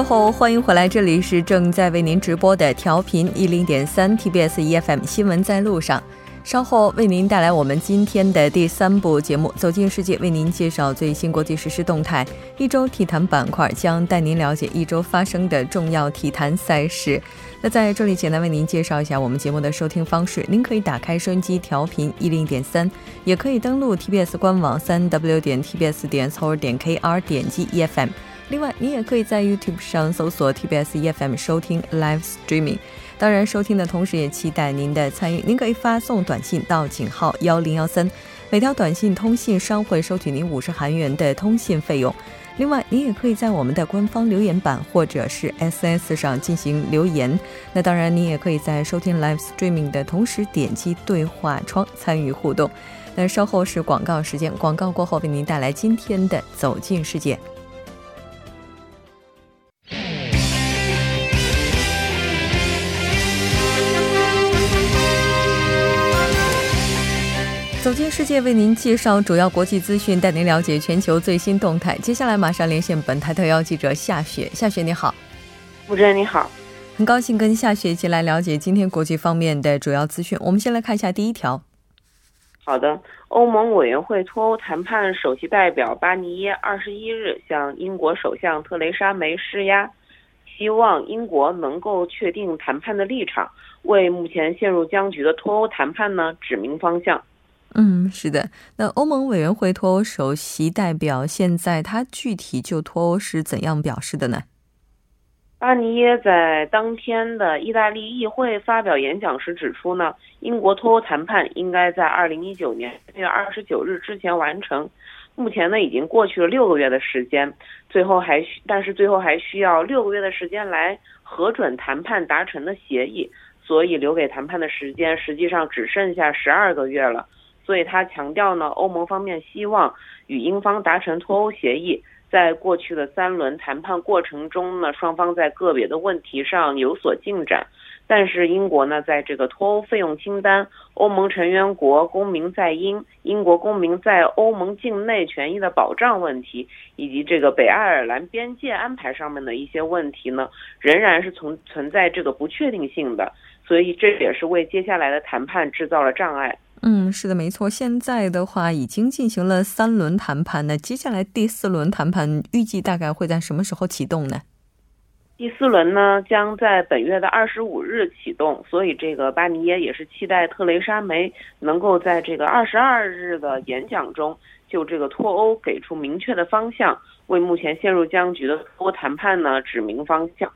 段过后，欢迎回来，这里是正在为您直播的调频一零点三 TBS EFM 新闻在路上。稍后为您带来我们今天的第三部节目《走进世界》，为您介绍最新国际时事动态。一周体坛板块将带您了解一周发生的重要体坛赛事。那在这里简单为您介绍一下我们节目的收听方式：您可以打开收音机调频一零点三，也可以登录 TBS 官网三 W 点 TBS 点 s o r 点 KR 点击 EFM。另外，您也可以在 YouTube 上搜索 TBS EFM 收听 Live Streaming。当然，收听的同时也期待您的参与。您可以发送短信到井号幺零幺三，每条短信通信商会收取您五十韩元的通信费用。另外，您也可以在我们的官方留言板或者是 SS 上进行留言。那当然，您也可以在收听 Live Streaming 的同时点击对话窗参与互动。那稍后是广告时间，广告过后为您带来今天的走进世界。走进世界，为您介绍主要国际资讯，带您了解全球最新动态。接下来马上连线本台特邀记者夏雪。夏雪，你好。主持人你好，很高兴跟夏雪一起来了解今天国际方面的主要资讯。我们先来看一下第一条。好的，欧盟委员会脱欧谈判首席代表巴尼耶二十一日向英国首相特蕾莎梅施压，希望英国能够确定谈判的立场，为目前陷入僵局的脱欧谈判呢指明方向。嗯，是的。那欧盟委员会脱欧首席代表现在他具体就脱欧是怎样表示的呢？巴尼耶在当天的意大利议会发表演讲时指出呢，英国脱欧谈判应该在二零一九年六月二十九日之前完成。目前呢，已经过去了六个月的时间，最后还需，但是最后还需要六个月的时间来核准谈判达成的协议，所以留给谈判的时间实际上只剩下十二个月了。所以他强调呢，欧盟方面希望与英方达成脱欧协议。在过去的三轮谈判过程中呢，双方在个别的问题上有所进展。但是英国呢，在这个脱欧费用清单、欧盟成员国公民在英、英国公民在欧盟境内权益的保障问题，以及这个北爱尔兰边界安排上面的一些问题呢，仍然是存存在这个不确定性的。所以这也是为接下来的谈判制造了障碍。嗯，是的，没错。现在的话已经进行了三轮谈判，那接下来第四轮谈判预计大概会在什么时候启动呢？第四轮呢将在本月的二十五日启动，所以这个巴尼耶也是期待特蕾莎梅能够在这个二十二日的演讲中就这个脱欧给出明确的方向，为目前陷入僵局的脱欧谈判呢指明方向。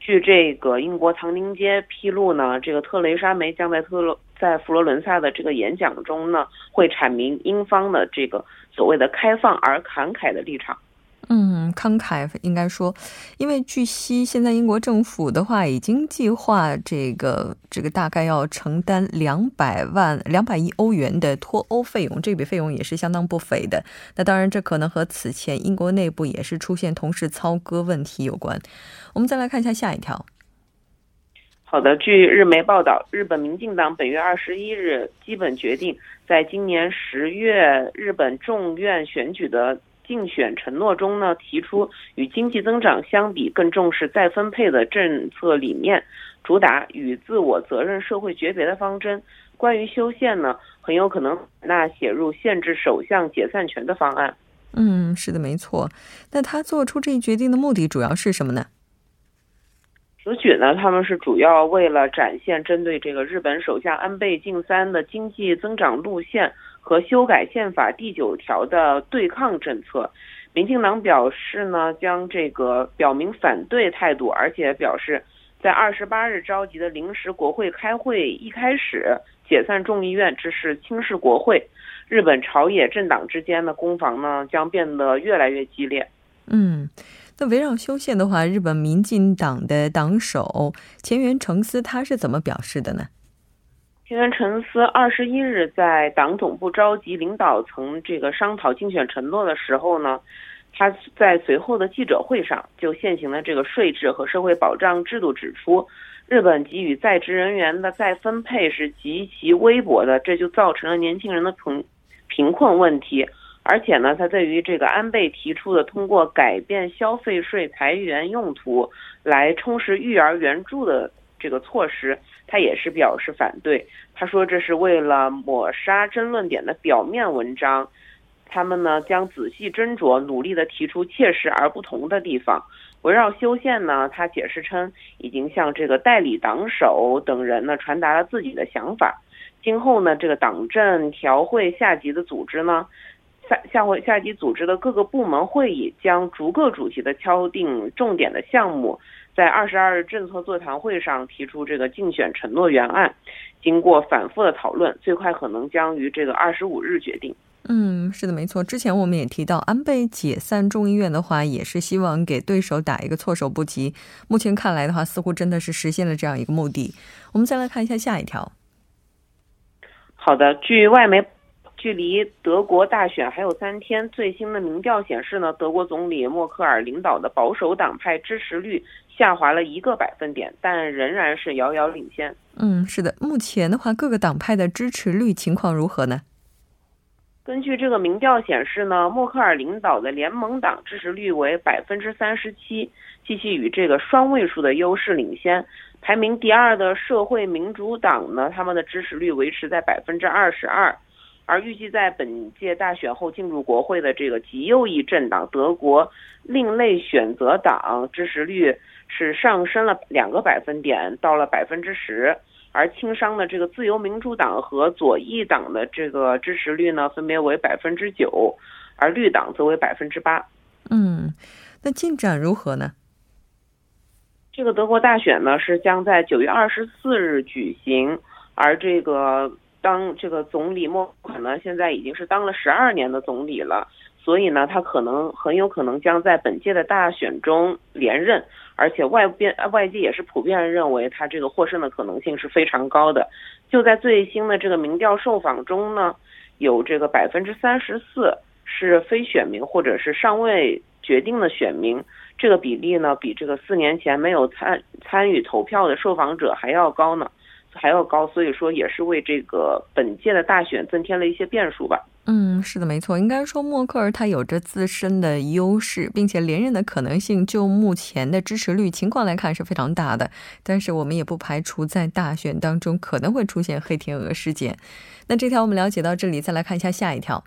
据这个英国唐宁街披露呢，这个特蕾莎梅将在特洛在佛罗伦萨的这个演讲中呢，会阐明英方的这个所谓的开放而慷慨的立场。嗯，慷慨应该说，因为据悉，现在英国政府的话已经计划这个这个大概要承担两百万两百亿欧元的脱欧费用，这笔费用也是相当不菲的。那当然，这可能和此前英国内部也是出现同时操戈问题有关。我们再来看一下下一条。好的，据日媒报道，日本民进党本月二十一日基本决定，在今年十月日本众院选举的。竞选承诺中呢，提出与经济增长相比更重视再分配的政策理念，主打与自我责任社会诀别的方针。关于修宪呢，很有可能那写入限制首相解散权的方案。嗯，是的，没错。那他做出这一决定的目的主要是什么呢？此举呢，他们是主要为了展现针对这个日本首相安倍晋三的经济增长路线。和修改宪法第九条的对抗政策，民进党表示呢，将这个表明反对态度，而且表示在二十八日召集的临时国会开会一开始解散众议院，这是轻视国会。日本朝野政党之间的攻防呢，将变得越来越激烈。嗯，那围绕修宪的话，日本民进党的党首前原诚司他是怎么表示的呢？前原诚司二十一日在党总部召集领导层这个商讨竞选承诺的时候呢，他在随后的记者会上就现行的这个税制和社会保障制度指出，日本给予在职人员的再分配是极其微薄的，这就造成了年轻人的贫贫困问题。而且呢，他对于这个安倍提出的通过改变消费税财源用途来充实育儿援助的这个措施，他也是表示反对。他说这是为了抹杀争论点的表面文章，他们呢将仔细斟酌，努力的提出切实而不同的地方。围绕修宪呢，他解释称已经向这个代理党首等人呢传达了自己的想法。今后呢，这个党政调会下级的组织呢，下下会下级组织的各个部门会议将逐个主题的敲定重点的项目，在二十二日政策座谈会上提出这个竞选承诺原案，经过反复的讨论，最快可能将于这个二十五日决定。嗯，是的，没错。之前我们也提到，安倍解散众议院的话，也是希望给对手打一个措手不及。目前看来的话，似乎真的是实现了这样一个目的。我们再来看一下下一条。好的，据外媒，距离德国大选还有三天，最新的民调显示呢，德国总理默克尔领导的保守党派支持率下滑了一个百分点，但仍然是遥遥领先。嗯，是的，目前的话，各个党派的支持率情况如何呢？根据这个民调显示呢，默克尔领导的联盟党支持率为百分之三十七，继续与这个双位数的优势领先。排名第二的社会民主党呢，他们的支持率维持在百分之二十二。而预计在本届大选后进入国会的这个极右翼政党德国另类选择党支持率是上升了两个百分点，到了百分之十。而轻商的这个自由民主党和左翼党的这个支持率呢，分别为百分之九，而绿党则为百分之八。嗯，那进展如何呢？这个德国大选呢是将在九月二十四日举行，而这个当这个总理默克尔呢现在已经是当了十二年的总理了，所以呢他可能很有可能将在本届的大选中连任。而且外边外界也是普遍认为他这个获胜的可能性是非常高的。就在最新的这个民调受访中呢，有这个百分之三十四是非选民或者是尚未决定的选民，这个比例呢比这个四年前没有参参与投票的受访者还要高呢，还要高。所以说也是为这个本届的大选增添了一些变数吧。嗯，是的，没错。应该说，默克尔他有着自身的优势，并且连任的可能性，就目前的支持率情况来看是非常大的。但是，我们也不排除在大选当中可能会出现黑天鹅事件。那这条我们了解到这里，再来看一下下一条。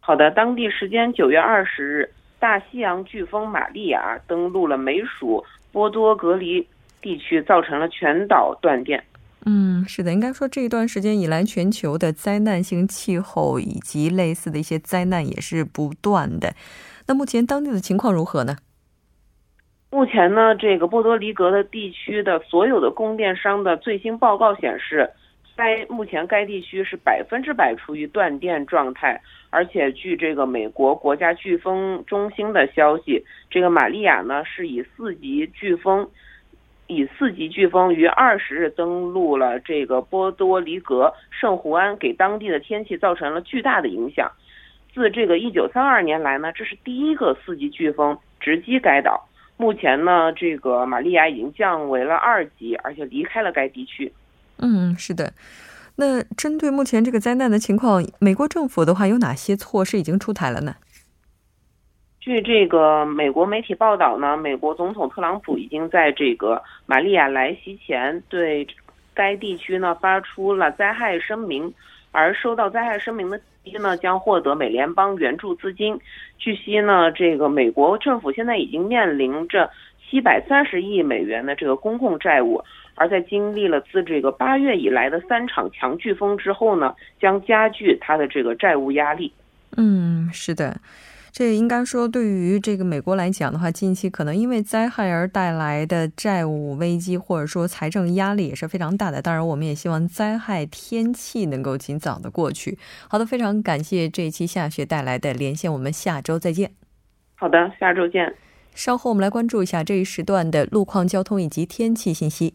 好的，当地时间九月二十日，大西洋飓风玛利亚登陆了美属波多隔离地区，造成了全岛断电。嗯，是的，应该说这一段时间以来，全球的灾难性气候以及类似的一些灾难也是不断的。那目前当地的情况如何呢？目前呢，这个波多黎各的地区的所有的供电商的最新报告显示，该目前该地区是百分之百处于断电状态。而且据这个美国国家飓风中心的消息，这个玛利亚呢是以四级飓风。以四级飓风于二十日登陆了这个波多黎各圣胡安，给当地的天气造成了巨大的影响。自这个一九三二年来呢，这是第一个四级飓风直击该岛。目前呢，这个玛利亚已经降为了二级，而且离开了该地区。嗯，是的。那针对目前这个灾难的情况，美国政府的话有哪些措施已经出台了呢？据这个美国媒体报道呢，美国总统特朗普已经在这个玛利亚来袭前对该地区呢发出了灾害声明，而收到灾害声明的地区呢将获得美联邦援助资金。据悉呢，这个美国政府现在已经面临着七百三十亿美元的这个公共债务，而在经历了自这个八月以来的三场强飓风之后呢，将加剧它的这个债务压力。嗯，是的。这应该说，对于这个美国来讲的话，近期可能因为灾害而带来的债务危机，或者说财政压力也是非常大的。当然，我们也希望灾害天气能够尽早的过去。好的，非常感谢这一期下雪带来的连线，我们下周再见。好的，下周见。稍后我们来关注一下这一时段的路况、交通以及天气信息。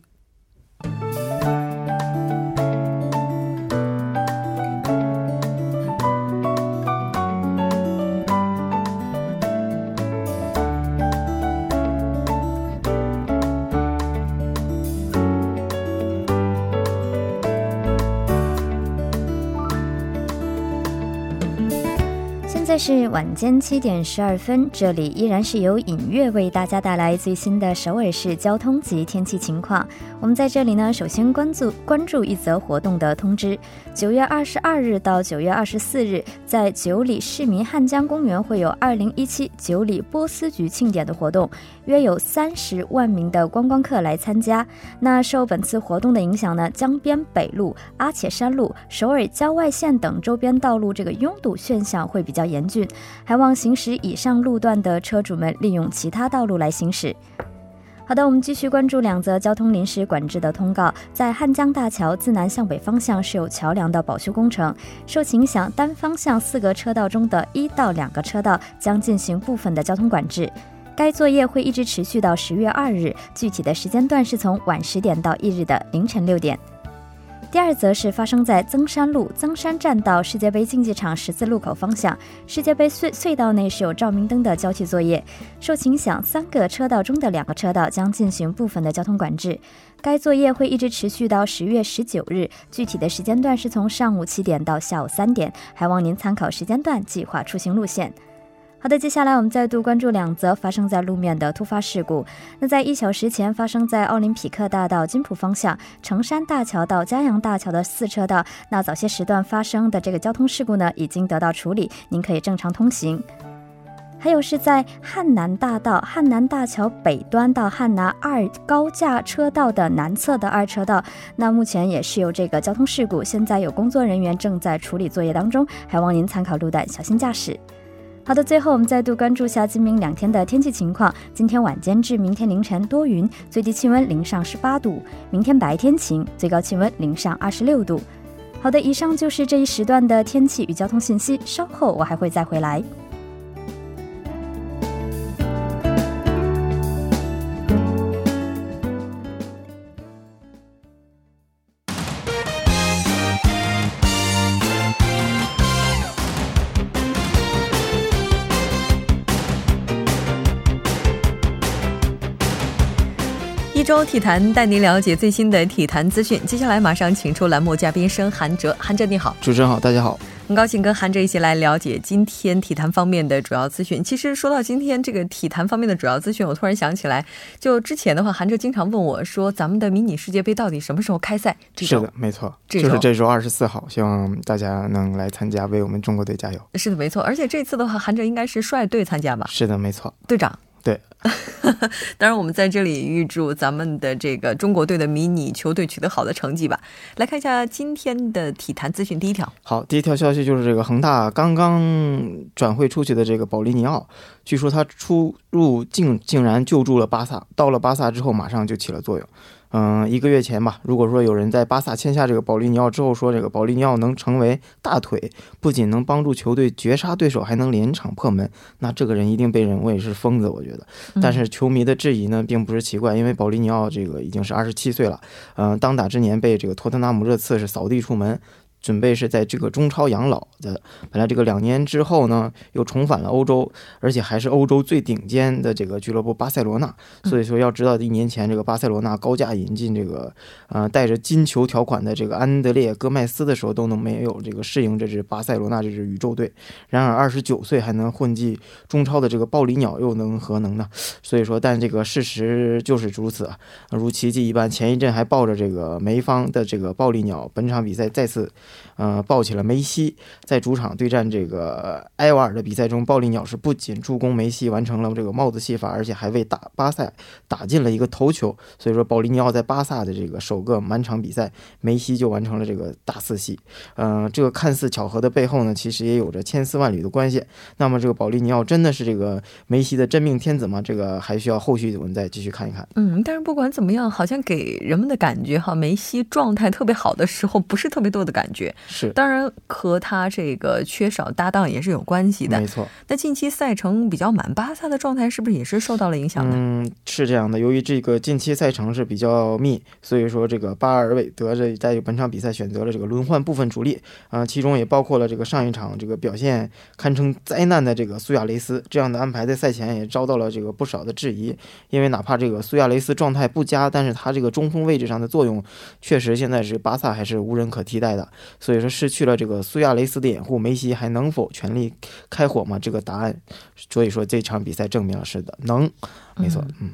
在是晚间七点十二分，这里依然是由影月为大家带来最新的首尔市交通及天气情况。我们在这里呢，首先关注关注一则活动的通知：九月二十二日到九月二十四日，在九里市民汉江公园会有二零一七九里波斯菊庆典的活动，约有三十万名的观光客来参加。那受本次活动的影响呢，江边北路、阿且山路、首尔郊外线等周边道路这个拥堵现象会比较。严峻，还望行驶以上路段的车主们利用其他道路来行驶。好的，我们继续关注两则交通临时管制的通告。在汉江大桥自南向北方向是有桥梁的保修工程，受影响，单方向四个车道中的一到两个车道将进行部分的交通管制。该作业会一直持续到十月二日，具体的时间段是从晚十点到翌日的凌晨六点。第二则是发生在增山路增山站到世界杯竞技场十字路口方向，世界杯隧隧道内是有照明灯的交替作业，受影响，三个车道中的两个车道将进行部分的交通管制。该作业会一直持续到十月十九日，具体的时间段是从上午七点到下午三点，还望您参考时间段计划出行路线。好的，接下来我们再度关注两则发生在路面的突发事故。那在一小时前发生在奥林匹克大道金浦方向成山大桥到嘉阳大桥的四车道，那早些时段发生的这个交通事故呢，已经得到处理，您可以正常通行。还有是在汉南大道汉南大桥北端到汉南二高架车道的南侧的二车道，那目前也是有这个交通事故，现在有工作人员正在处理作业当中，还望您参考路段，小心驾驶。好的，最后我们再度关注下今明两天的天气情况。今天晚间至明天凌晨多云，最低气温零上十八度；明天白天晴，最高气温零上二十六度。好的，以上就是这一时段的天气与交通信息。稍后我还会再回来。一周体坛带您了解最新的体坛资讯。接下来马上请出栏目嘉宾生韩哲，韩哲你好，主持人好，大家好，很高兴跟韩哲一起来了解今天体坛方面的主要资讯。其实说到今天这个体坛方面的主要资讯，我突然想起来，就之前的话，韩哲经常问我说，咱们的迷你世界杯到底什么时候开赛？是的，没错，就是这周二十四号，希望大家能来参加，为我们中国队加油。是的，没错，而且这次的话，韩哲应该是率队参加吧？是的，没错，队长。对，当然我们在这里预祝咱们的这个中国队的迷你球队取得好的成绩吧。来看一下今天的体坛资讯，第一条。好，第一条消息就是这个恒大刚刚转会出去的这个保利尼奥，据说他出入竟竟然救助了巴萨，到了巴萨之后马上就起了作用。嗯，一个月前吧，如果说有人在巴萨签下这个保利尼奥之后说这个保利尼奥能成为大腿，不仅能帮助球队绝杀对手，还能连场破门，那这个人一定被认为是疯子，我觉得。但是球迷的质疑呢，并不是奇怪，因为保利尼奥这个已经是二十七岁了，嗯，当打之年被这个托特纳姆热刺是扫地出门。准备是在这个中超养老的，本来这个两年之后呢，又重返了欧洲，而且还是欧洲最顶尖的这个俱乐部巴塞罗那。所以说，要知道一年前这个巴塞罗那高价引进这个，呃，带着金球条款的这个安德烈戈麦斯的时候，都能没有这个适应这支巴塞罗那这支宇宙队。然而，二十九岁还能混迹中超的这个暴力鸟，又能何能呢？所以说，但这个事实就是如此啊，如奇迹一般。前一阵还抱着这个梅方的这个暴力鸟，本场比赛再次。呃，抱起了梅西，在主场对战这个埃瓦尔的比赛中，暴力鸟是不仅助攻梅西完成了这个帽子戏法，而且还为打巴萨打进了一个头球。所以说，保利尼奥在巴萨的这个首个满场比赛，梅西就完成了这个大四喜。呃，这个看似巧合的背后呢，其实也有着千丝万缕的关系。那么，这个保利尼奥真的是这个梅西的真命天子吗？这个还需要后续我们再继续看一看。嗯，但是不管怎么样，好像给人们的感觉哈，梅西状态特别好的时候，不是特别多的感觉。是，当然和他这个缺少搭档也是有关系的。没错，那近期赛程比较满，巴萨的状态是不是也是受到了影响呢？嗯，是这样的。由于这个近期赛程是比较密，所以说这个巴尔韦德这在本场比赛选择了这个轮换部分主力啊，其中也包括了这个上一场这个表现堪称灾难的这个苏亚雷斯。这样的安排在赛前也遭到了这个不少的质疑，因为哪怕这个苏亚雷斯状态不佳，但是他这个中锋位置上的作用确实现在是巴萨还是无人可替代的。所以说失去了这个苏亚雷斯的掩护，梅西还能否全力开火吗？这个答案，所以说这场比赛证明了是的，能，没错，嗯。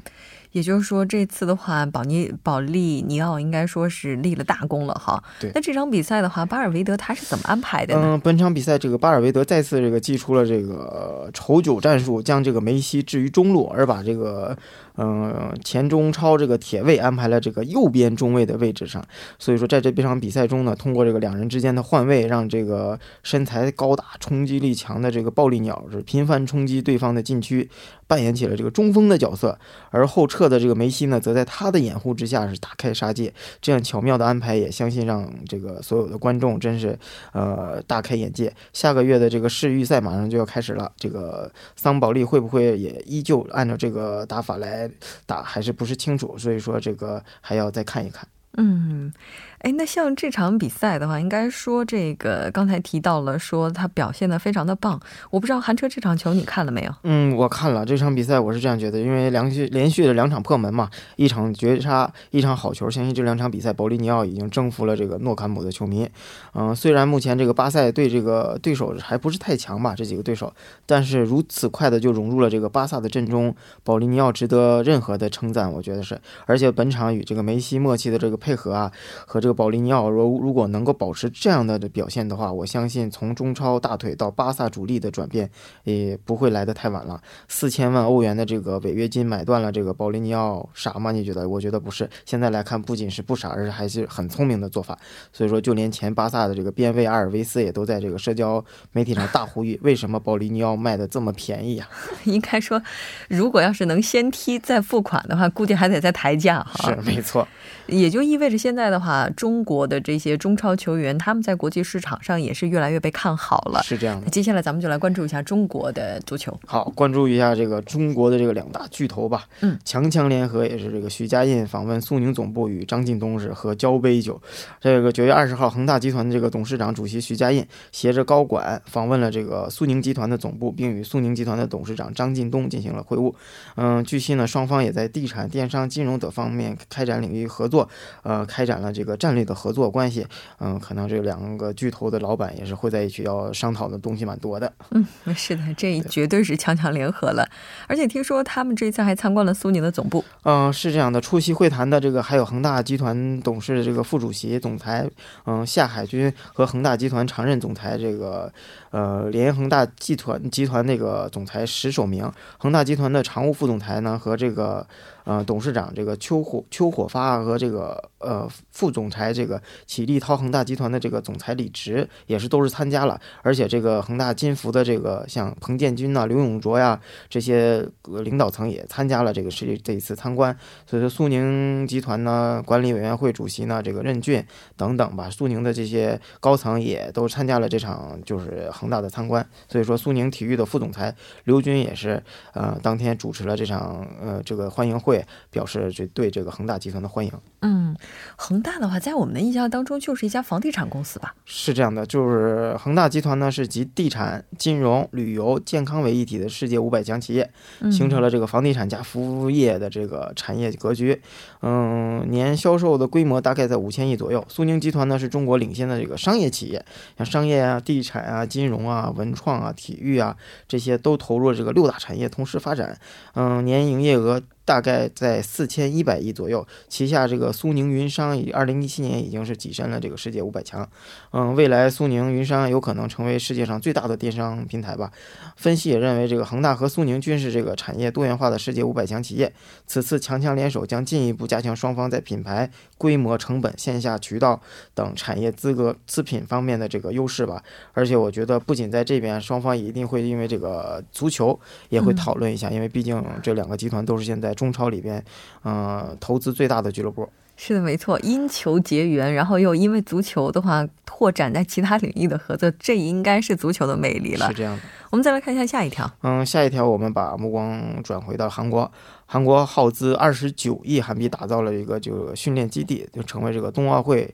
也就是说，这次的话，保尼保利尼奥应该说是立了大功了哈。对。那这场比赛的话，巴尔维德他是怎么安排的呢？嗯，本场比赛这个巴尔维德再次这个祭出了这个丑九战术，将这个梅西置于中路，而把这个。嗯，前中超这个铁卫安排了这个右边中卫的位置上，所以说在这场比赛中呢，通过这个两人之间的换位，让这个身材高大、冲击力强的这个暴力鸟是频繁冲击对方的禁区，扮演起了这个中锋的角色，而后撤的这个梅西呢，则在他的掩护之下是大开杀戒。这样巧妙的安排，也相信让这个所有的观众真是呃大开眼界。下个月的这个世预赛马上就要开始了，这个桑保利会不会也依旧按照这个打法来？打还是不是清楚，所以说这个还要再看一看。嗯。哎，那像这场比赛的话，应该说这个刚才提到了，说他表现的非常的棒。我不知道韩车这场球你看了没有？嗯，我看了这场比赛，我是这样觉得，因为连续连续的两场破门嘛，一场绝杀，一场好球，相信这两场比赛，保利尼奥已经征服了这个诺坎普的球迷。嗯，虽然目前这个巴塞对这个对手还不是太强吧，这几个对手，但是如此快的就融入了这个巴萨的阵中，保利尼奥值得任何的称赞，我觉得是。而且本场与这个梅西默契的这个配合啊，和这个保利尼奥如如果能够保持这样的表现的话，我相信从中超大腿到巴萨主力的转变也不会来得太晚了。四千万欧元的这个违约金买断了这个保利尼奥，傻吗？你觉得？我觉得不是。现在来看，不仅是不傻，而且还是很聪明的做法。所以说，就连前巴萨的这个边卫阿尔维斯也都在这个社交媒体上大呼吁：为什么保利尼奥卖的这么便宜呀？应该说，如果要是能先踢再付款的话，估计还得再抬价哈。是没错。也就意味着现在的话，中国的这些中超球员，他们在国际市场上也是越来越被看好了。是这样的。那接下来咱们就来关注一下中国的足球。好，关注一下这个中国的这个两大巨头吧。嗯，强强联合也是这个许家印访问苏宁总部，与张近东是喝交杯酒。这个九月二十号，恒大集团的这个董事长、主席许家印携着高管访问了这个苏宁集团的总部，并与苏宁集团的董事长张近东进行了会晤。嗯，据悉呢，双方也在地产、电商、金融等方面开展领域合作。呃，开展了这个战略的合作关系，嗯，可能这两个巨头的老板也是会在一起要商讨的东西蛮多的。嗯，是的，这绝对是强强联合了。而且听说他们这次还参观了苏宁的总部。嗯，是这样的，出席会谈的这个还有恒大集团董事这个副主席、总裁，嗯，夏海军和恒大集团常任总裁这个，呃，联恒大集团集团那个总裁石守明，恒大集团的常务副总裁呢和这个。呃，董事长这个邱火邱火发和这个呃副总裁这个启立涛恒大集团的这个总裁李直也是都是参加了，而且这个恒大金服的这个像彭建军呐、刘永卓呀这些领导层也参加了这个是这一次参观，所以说苏宁集团呢管理委员会主席呢这个任俊等等吧，苏宁的这些高层也都参加了这场就是恒大的参观，所以说苏宁体育的副总裁刘军也是呃当天主持了这场呃这个欢迎会。表示这对这个恒大集团的欢迎。嗯，恒大的话，在我们的印象当中，就是一家房地产公司吧？是这样的，就是恒大集团呢，是集地产、金融、旅游、健康为一体的世界五百强企业，形成了这个房地产加服务业的这个产业格局。嗯，年销售的规模大概在五千亿左右。苏宁集团呢，是中国领先的这个商业企业，像商业啊、地产啊、金融啊、文创啊、体育啊这些都投入了这个六大产业同时发展。嗯，年营业额。大概在四千一百亿左右，旗下这个苏宁云商以二零一七年已经是跻身了这个世界五百强。嗯，未来苏宁云商有可能成为世界上最大的电商平台吧。分析也认为，这个恒大和苏宁均是这个产业多元化的世界五百强企业。此次强强联手将进一步加强双方在品牌、规模、成本、线下渠道等产业资格资品方面的这个优势吧。而且我觉得，不仅在这边，双方也一定会因为这个足球也会讨论一下，因为毕竟这两个集团都是现在。中超里边，呃，投资最大的俱乐部是的，没错，因球结缘，然后又因为足球的话拓展在其他领域的合作，这应该是足球的魅力了。是这样的，我们再来看一下下一条。嗯，下一条我们把目光转回到韩国，韩国耗资二十九亿韩币打造了一个就训练基地，就成为这个冬奥会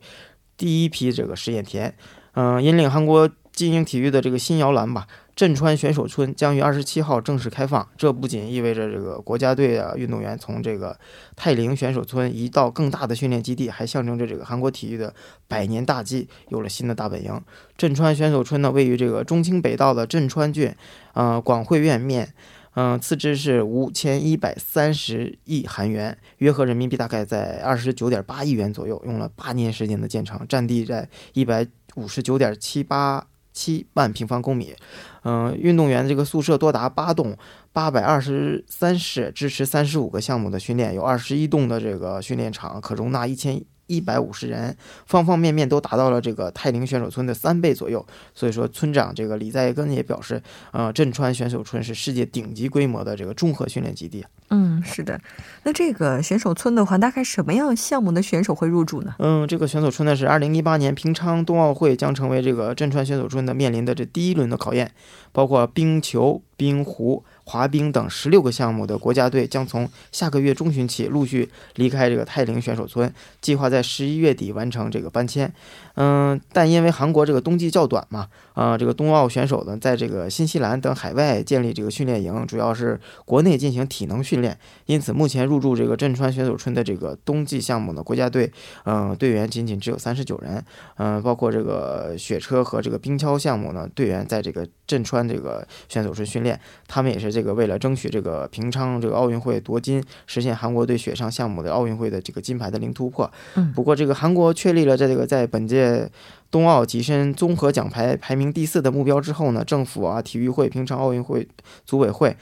第一批这个试验田。嗯，引领韩国精英体育的这个新摇篮吧。镇川选手村将于二十七号正式开放。这不仅意味着这个国家队啊运动员从这个泰陵选手村移到更大的训练基地，还象征着这个韩国体育的百年大计有了新的大本营。镇川选手村呢，位于这个中清北道的镇川郡，呃，广汇院面。嗯，次之是五千一百三十亿韩元，约合人民币大概在二十九点八亿元左右，用了八年时间的建成，占地在一百五十九点七八七万平方公米。嗯，运动员这个宿舍多达八栋，八百二十三室，支持三十五个项目的训练，有二十一栋的这个训练场，可容纳一千。一百五十人，方方面面都达到了这个泰陵选手村的三倍左右。所以说，村长这个李在根也表示，呃，镇川选手村是世界顶级规模的这个综合训练基地。嗯，是的。那这个选手村的话，大概什么样项目的选手会入驻呢？嗯，这个选手村呢是二零一八年平昌冬奥会将成为这个镇川选手村的面临的这第一轮的考验，包括冰球、冰壶。滑冰等十六个项目的国家队将从下个月中旬起陆续离开这个泰陵选手村，计划在十一月底完成这个搬迁。嗯，但因为韩国这个冬季较短嘛，啊，这个冬奥选手呢，在这个新西兰等海外建立这个训练营，主要是国内进行体能训练，因此目前入驻这个镇川选手村的这个冬季项目呢，国家队，嗯，队员仅仅只有三十九人，嗯，包括这个雪车和这个冰橇项目呢，队员在这个镇川这个选手村训练，他们也是这个为了争取这个平昌这个奥运会夺金，实现韩国队雪上项目的奥运会的这个金牌的零突破。嗯，不过这个韩国确立了在这个在本届。冬奥跻身综合奖牌排名第四的目标之后呢，政府啊、体育会、平昌奥运会组委会。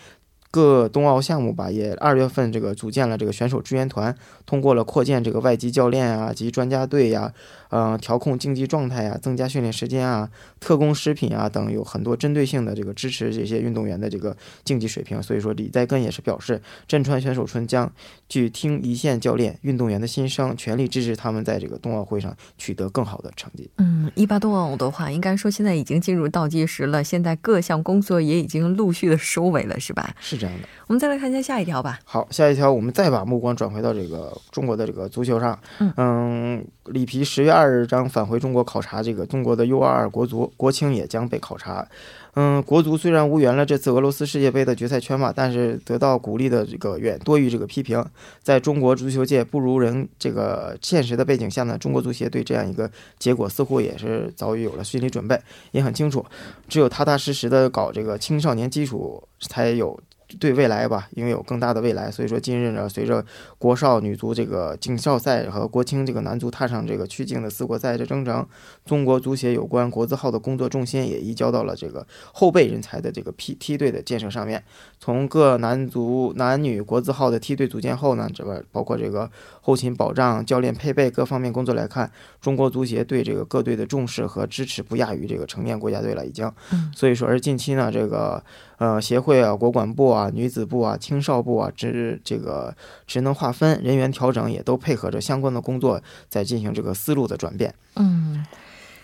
各冬奥项目吧，也二月份这个组建了这个选手支援团，通过了扩建这个外籍教练啊及专家队呀，嗯，调控竞技状态呀，增加训练时间啊，特供食品啊等，有很多针对性的这个支持这些运动员的这个竞技水平。所以说，李在根也是表示，镇川选手村将去听一线教练、运动员的心声，全力支持他们在这个冬奥会上取得更好的成绩。嗯，一八冬奥的话，应该说现在已经进入倒计时了，现在各项工作也已经陆续的收尾了，是吧？是。这样的，我们再来看一下下一条吧。好，下一条我们再把目光转回到这个中国的这个足球上。嗯，里皮十月二日将返回中国考察这个中国的 U 二二国足，国青也将被考察。嗯，国足虽然无缘了这次俄罗斯世界杯的决赛圈嘛，但是得到鼓励的这个远多于这个批评。在中国足球界不如人这个现实的背景下呢，中国足协对这样一个结果似乎也是早已有了心理准备，也很清楚，只有踏踏实实的搞这个青少年基础，才有。对未来吧，因为有更大的未来，所以说近日呢，随着国少女足这个锦少赛和国青这个男足踏上这个曲靖的四国赛的征程，中国足协有关国字号的工作重心也移交到了这个后备人才的这个梯梯队的建设上面。从各男足男女国字号的梯队组建后呢，这个包括这个后勤保障、教练配备各方面工作来看，中国足协对这个各队的重视和支持不亚于这个成年国家队了，已经。所以说，而近期呢，这个。呃，协会啊，国管部啊，女子部啊，青少部啊，职这个职能划分、人员调整，也都配合着相关的工作，在进行这个思路的转变。嗯。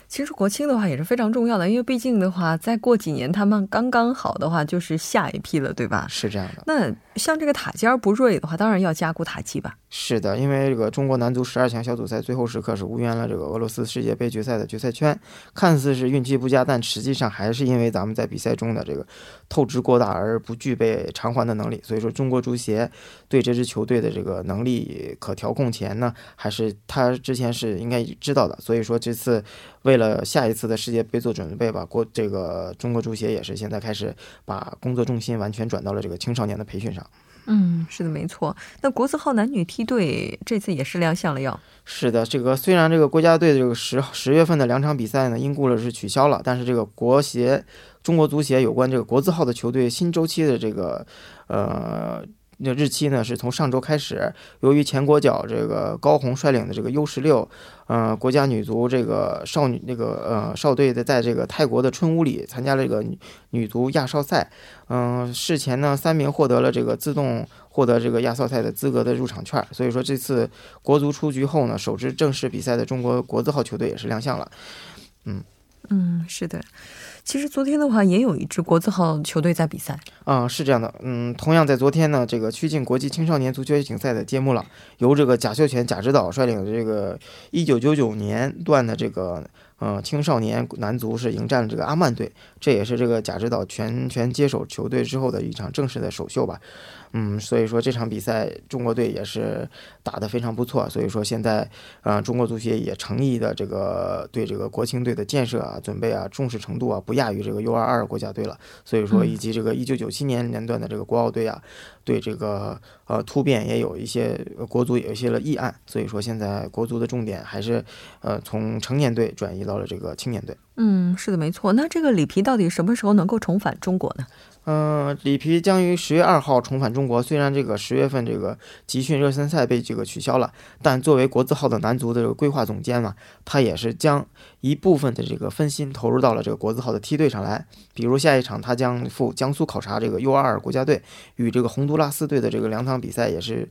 其实国庆的话也是非常重要的，因为毕竟的话，再过几年他们刚刚好的话，就是下一批了，对吧？是这样的。那像这个塔尖不锐的话，当然要加固塔基吧。是的，因为这个中国男足十二强小组赛最后时刻是无缘了这个俄罗斯世界杯决赛的决赛圈，看似是运气不佳，但实际上还是因为咱们在比赛中的这个透支过大而不具备偿还的能力。所以说，中国足协对这支球队的这个能力可调控前呢，还是他之前是应该知道的。所以说这次为了下一次的世界杯做准备吧，国这个中国足协也是现在开始把工作重心完全转到了这个青少年的培训上。嗯，是的，没错。那国字号男女梯队这次也是亮相了，要是的。这个虽然这个国家队这个十十月份的两场比赛呢，因故了是取消了，但是这个国协中国足协有关这个国字号的球队新周期的这个呃。那日期呢？是从上周开始。由于前国脚这个高红率领的这个 U 十六，呃，国家女足这个少女那个呃少队的，在这个泰国的春屋里参加了这个女足亚少赛。嗯，事前呢，三名获得了这个自动获得这个亚少赛的资格的入场券。所以说，这次国足出局后呢，首支正式比赛的中国国字号球队也是亮相了。嗯嗯，是的。其实昨天的话，也有一支国字号球队在比赛。啊，是这样的，嗯，同样在昨天呢，这个曲靖国际青少年足球锦赛的揭幕了，由这个贾秀全贾指导率领的这个一九九九年段的这个呃，青少年男足是迎战了这个阿曼队，这也是这个贾指导全权接手球队之后的一场正式的首秀吧。嗯，所以说这场比赛中国队也是打得非常不错，所以说现在，呃，中国足协也诚意的这个对这个国青队的建设啊、准备啊、重视程度啊，不亚于这个 U22 国家队了。所以说，以及这个1997年年段的这个国奥队啊，对这个呃突变也有一些国足有一些了议案。所以说，现在国足的重点还是呃从成年队转移到了这个青年队。嗯，是的，没错。那这个里皮到底什么时候能够重返中国呢？嗯，里皮将于十月二号重返中国。虽然这个十月份这个集训热身赛被这个取消了，但作为国字号的男足的这个规划总监嘛，他也是将一部分的这个分心投入到了这个国字号的梯队上来。比如下一场他将赴江苏考察这个 U22 国家队，与这个洪都拉斯队的这个两场比赛也是，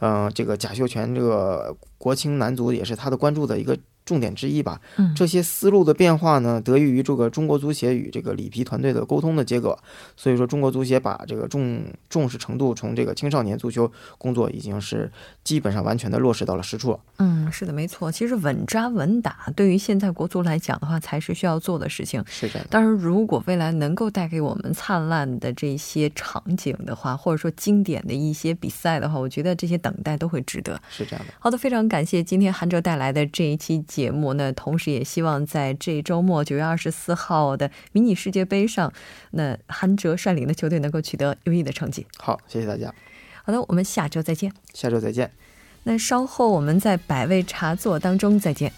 嗯，这个贾秀全这个国青男足也是他的关注的一个。重点之一吧，嗯这些思路的变化呢，得益于这个中国足协与这个里皮团队的沟通的结果。所以说，中国足协把这个重重视程度从这个青少年足球工作已经是基本上完全的落实到了实处。嗯，是的，没错。其实稳扎稳打对于现在国足来讲的话，才是需要做的事情。是的。当然，如果未来能够带给我们灿烂的这些场景的话，或者说经典的一些比赛的话，我觉得这些等待都会值得。是这样的。好的，非常感谢今天韩哲带来的这一期。节目那，同时也希望在这周末九月二十四号的迷你世界杯上，那韩哲率领的球队能够取得优异的成绩。好，谢谢大家。好的，我们下周再见。下周再见。那稍后我们在百味茶座当中再见。